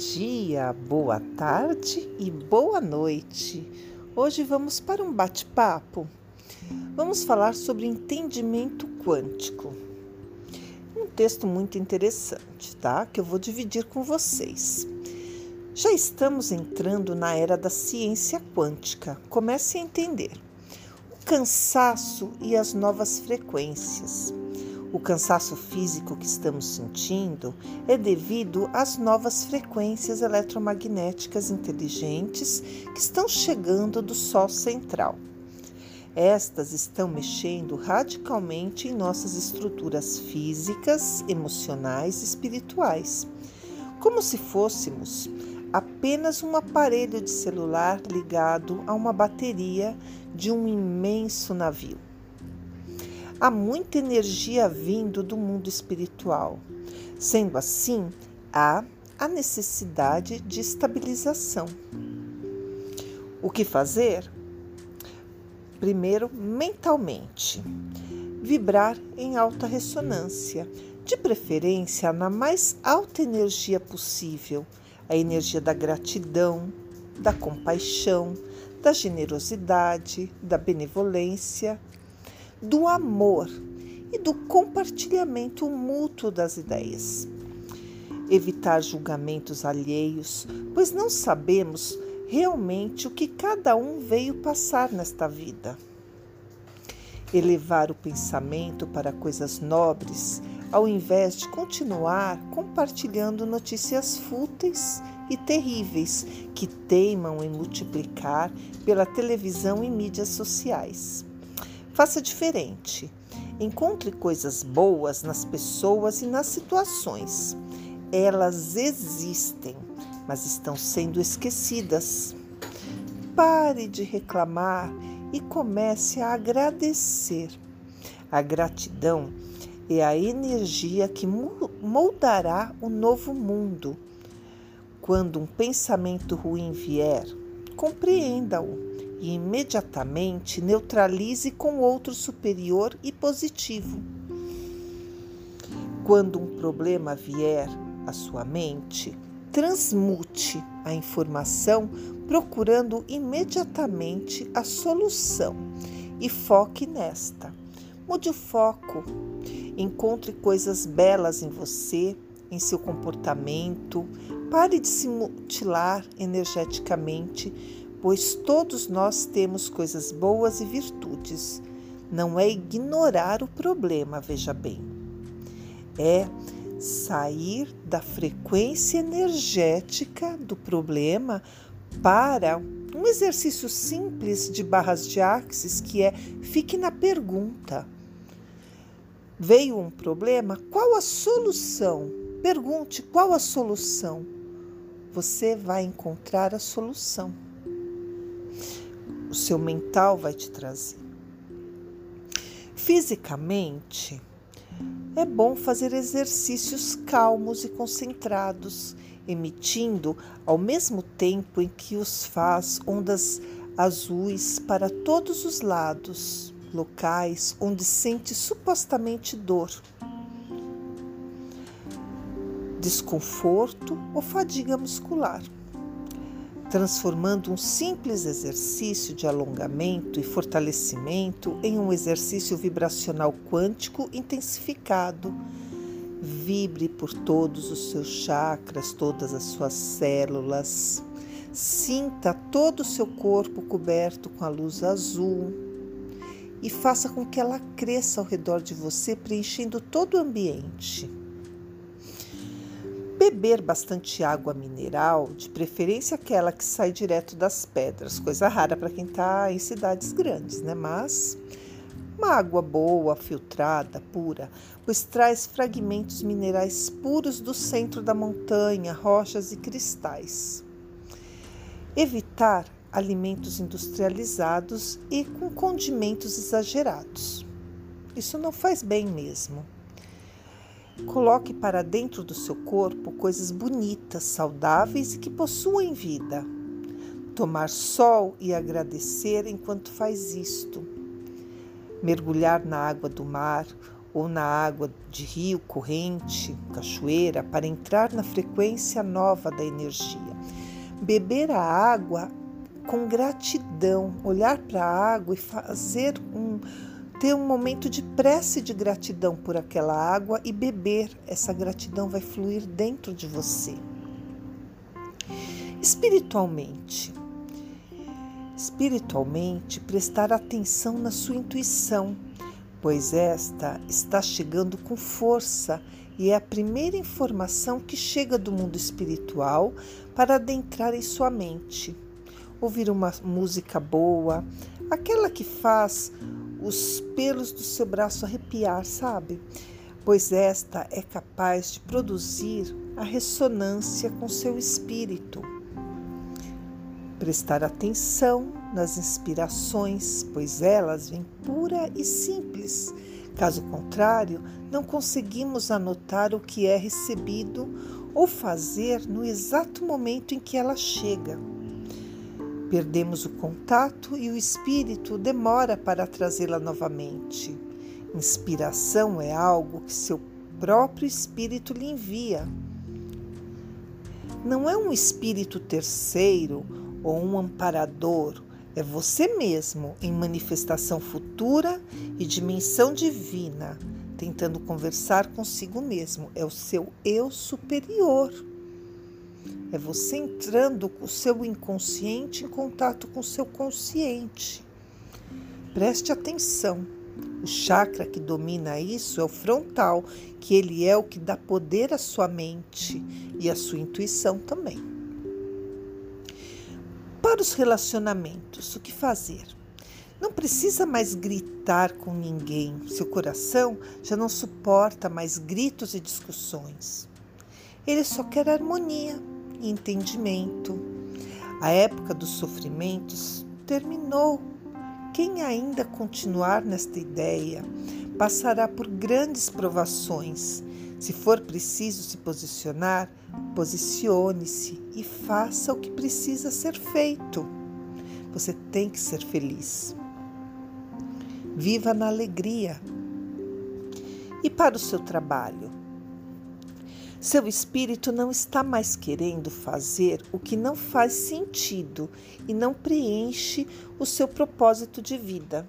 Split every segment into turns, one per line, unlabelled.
dia, boa tarde e boa noite. Hoje vamos para um bate-papo. Vamos falar sobre entendimento quântico. Um texto muito interessante, tá? Que eu vou dividir com vocês. Já estamos entrando na era da ciência quântica. Comece a entender o cansaço e as novas frequências. O cansaço físico que estamos sentindo é devido às novas frequências eletromagnéticas inteligentes que estão chegando do Sol central. Estas estão mexendo radicalmente em nossas estruturas físicas, emocionais e espirituais, como se fôssemos apenas um aparelho de celular ligado a uma bateria de um imenso navio. Há muita energia vindo do mundo espiritual. Sendo assim, há a necessidade de estabilização. O que fazer? Primeiro, mentalmente. Vibrar em alta ressonância, de preferência na mais alta energia possível a energia da gratidão, da compaixão, da generosidade, da benevolência, do amor e do compartilhamento mútuo das ideias. Evitar julgamentos alheios, pois não sabemos realmente o que cada um veio passar nesta vida. Elevar o pensamento para coisas nobres, ao invés de continuar compartilhando notícias fúteis e terríveis que teimam em multiplicar pela televisão e mídias sociais. Faça diferente. Encontre coisas boas nas pessoas e nas situações. Elas existem, mas estão sendo esquecidas. Pare de reclamar e comece a agradecer. A gratidão é a energia que moldará o novo mundo. Quando um pensamento ruim vier, compreenda-o e imediatamente neutralize com outro superior e positivo. Quando um problema vier à sua mente, transmute a informação procurando imediatamente a solução e foque nesta. Mude o foco. Encontre coisas belas em você, em seu comportamento. Pare de se mutilar energeticamente pois todos nós temos coisas boas e virtudes. Não é ignorar o problema, veja bem. É sair da frequência energética do problema para um exercício simples de barras de axis que é fique na pergunta. Veio um problema? Qual a solução? Pergunte qual a solução. Você vai encontrar a solução o seu mental vai te trazer. Fisicamente, é bom fazer exercícios calmos e concentrados, emitindo ao mesmo tempo em que os faz ondas azuis para todos os lados, locais onde sente supostamente dor, desconforto ou fadiga muscular transformando um simples exercício de alongamento e fortalecimento em um exercício vibracional quântico intensificado. Vibre por todos os seus chakras, todas as suas células. Sinta todo o seu corpo coberto com a luz azul e faça com que ela cresça ao redor de você, preenchendo todo o ambiente. Beber bastante água mineral, de preferência aquela que sai direto das pedras, coisa rara para quem está em cidades grandes, né? Mas uma água boa, filtrada, pura, pois traz fragmentos minerais puros do centro da montanha, rochas e cristais. Evitar alimentos industrializados e com condimentos exagerados. Isso não faz bem mesmo. Coloque para dentro do seu corpo coisas bonitas, saudáveis e que possuem vida. Tomar sol e agradecer enquanto faz isto. Mergulhar na água do mar ou na água de rio, corrente, cachoeira, para entrar na frequência nova da energia. Beber a água com gratidão, olhar para a água e fazer um ter um momento de prece de gratidão por aquela água e beber. Essa gratidão vai fluir dentro de você. Espiritualmente, espiritualmente, prestar atenção na sua intuição, pois esta está chegando com força e é a primeira informação que chega do mundo espiritual para adentrar em sua mente. Ouvir uma música boa, aquela que faz os pelos do seu braço arrepiar, sabe? Pois esta é capaz de produzir a ressonância com seu espírito. Prestar atenção nas inspirações, pois elas vêm pura e simples. Caso contrário, não conseguimos anotar o que é recebido ou fazer no exato momento em que ela chega. Perdemos o contato e o espírito demora para trazê-la novamente. Inspiração é algo que seu próprio espírito lhe envia. Não é um espírito terceiro ou um amparador, é você mesmo em manifestação futura e dimensão divina, tentando conversar consigo mesmo. É o seu eu superior. É você entrando com o seu inconsciente em contato com o seu consciente. Preste atenção. O chakra que domina isso é o frontal, que ele é o que dá poder à sua mente e à sua intuição também. Para os relacionamentos, o que fazer? Não precisa mais gritar com ninguém. Seu coração já não suporta mais gritos e discussões. Ele só quer harmonia e entendimento. A época dos sofrimentos terminou. Quem ainda continuar nesta ideia passará por grandes provações. Se for preciso se posicionar, posicione-se e faça o que precisa ser feito. Você tem que ser feliz. Viva na alegria. E para o seu trabalho? Seu espírito não está mais querendo fazer o que não faz sentido e não preenche o seu propósito de vida.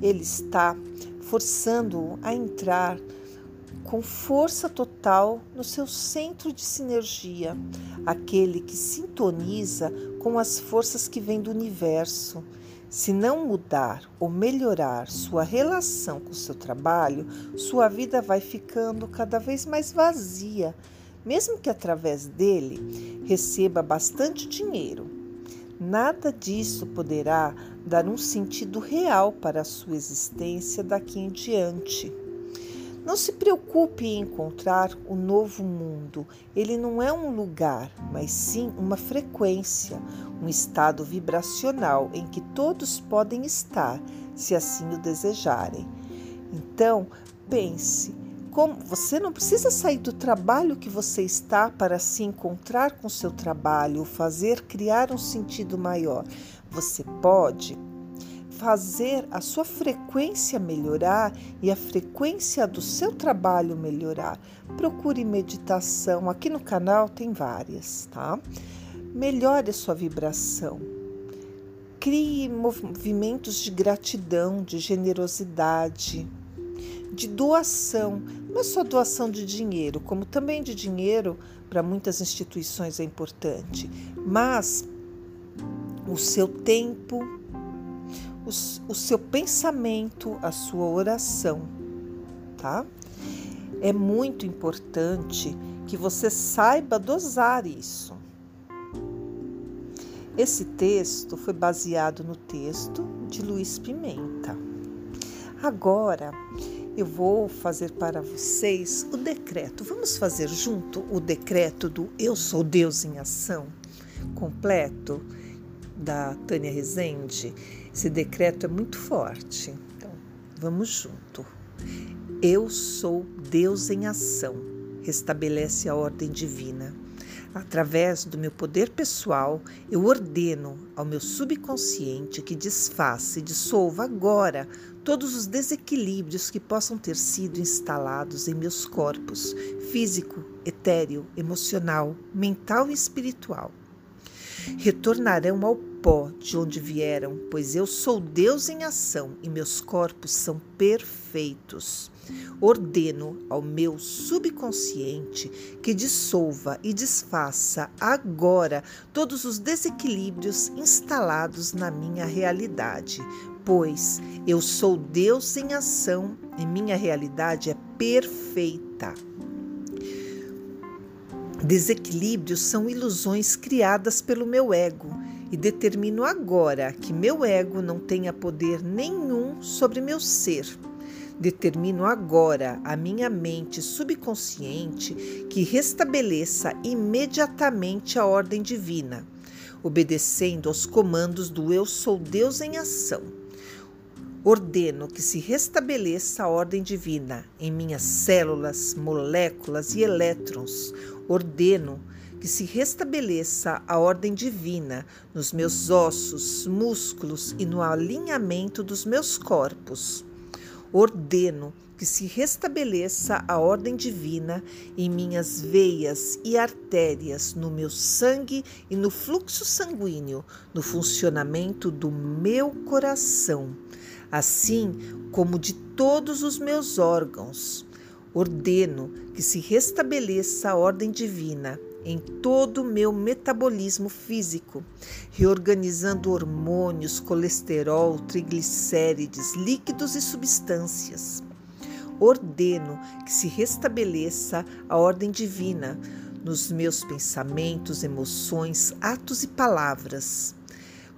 Ele está forçando-o a entrar com força total no seu centro de sinergia, aquele que sintoniza com as forças que vêm do universo se não mudar ou melhorar sua relação com seu trabalho, sua vida vai ficando cada vez mais vazia, mesmo que através dele receba bastante dinheiro. Nada disso poderá dar um sentido real para a sua existência daqui em diante. Não se preocupe em encontrar o novo mundo. Ele não é um lugar, mas sim uma frequência, um estado vibracional em que todos podem estar, se assim o desejarem. Então, pense, como você não precisa sair do trabalho que você está para se encontrar com seu trabalho, fazer criar um sentido maior. Você pode fazer a sua frequência melhorar e a frequência do seu trabalho melhorar, procure meditação. Aqui no canal tem várias, tá? Melhore a sua vibração. Crie movimentos de gratidão, de generosidade, de doação. Não é só doação de dinheiro, como também de dinheiro para muitas instituições é importante, mas o seu tempo, o, seu pensamento, a sua oração, tá? É muito importante que você saiba dosar isso. Esse texto foi baseado no texto de Luiz Pimenta. Agora eu vou fazer para vocês o decreto. Vamos fazer junto o decreto do Eu Sou Deus em Ação completo da Tânia Rezende. Esse decreto é muito forte. Então, vamos junto. Eu sou Deus em ação. Restabelece a ordem divina. Através do meu poder pessoal, eu ordeno ao meu subconsciente que desfaça e dissolva agora todos os desequilíbrios que possam ter sido instalados em meus corpos físico, etéreo, emocional, mental e espiritual. Retornarão ao pó de onde vieram, pois eu sou Deus em ação e meus corpos são perfeitos. Ordeno ao meu subconsciente que dissolva e desfaça agora todos os desequilíbrios instalados na minha realidade, pois eu sou Deus em ação e minha realidade é perfeita. Desequilíbrios são ilusões criadas pelo meu ego e determino agora que meu ego não tenha poder nenhum sobre meu ser. Determino agora a minha mente subconsciente que restabeleça imediatamente a ordem divina, obedecendo aos comandos do Eu Sou Deus em ação. Ordeno que se restabeleça a ordem divina em minhas células, moléculas e elétrons. Ordeno que se restabeleça a ordem divina nos meus ossos, músculos e no alinhamento dos meus corpos ordeno que se restabeleça a ordem divina em minhas veias e artérias, no meu sangue e no fluxo sanguíneo, no funcionamento do meu coração, assim como de todos os meus órgãos. Ordeno que se restabeleça a ordem divina em todo o meu metabolismo físico, reorganizando hormônios, colesterol, triglicérides, líquidos e substâncias. Ordeno que se restabeleça a ordem divina nos meus pensamentos, emoções, atos e palavras,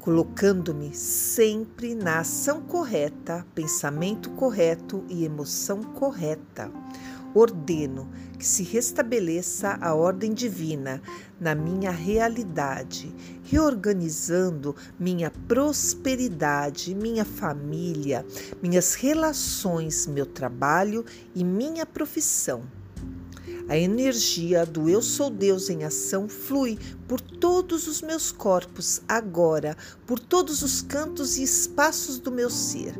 colocando-me sempre na ação correta, pensamento correto e emoção correta ordeno que se restabeleça a ordem divina na minha realidade, reorganizando minha prosperidade, minha família, minhas relações, meu trabalho e minha profissão. A energia do Eu Sou Deus em ação flui por todos os meus corpos agora, por todos os cantos e espaços do meu ser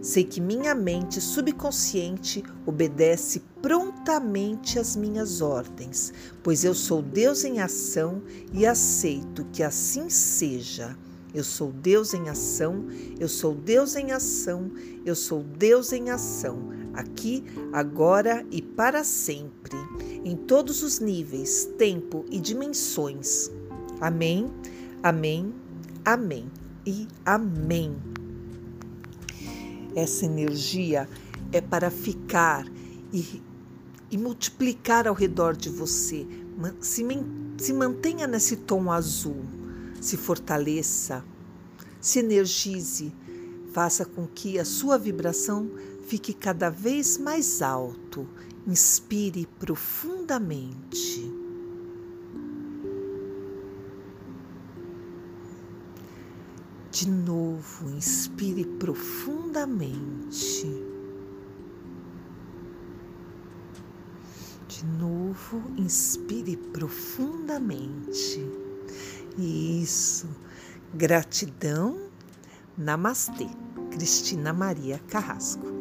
Sei que minha mente subconsciente obedece prontamente às minhas ordens, pois eu sou Deus em ação e aceito que assim seja. Eu sou Deus em ação, eu sou Deus em ação, eu sou Deus em ação, aqui, agora e para sempre, em todos os níveis, tempo e dimensões. Amém, amém, amém e amém. Essa energia é para ficar e, e multiplicar ao redor de você. Se, se mantenha nesse tom azul, se fortaleça, se energize, faça com que a sua vibração fique cada vez mais alto. Inspire profundamente. De novo, inspire profundamente. De novo, inspire profundamente. Isso. Gratidão. Namastê. Cristina Maria Carrasco.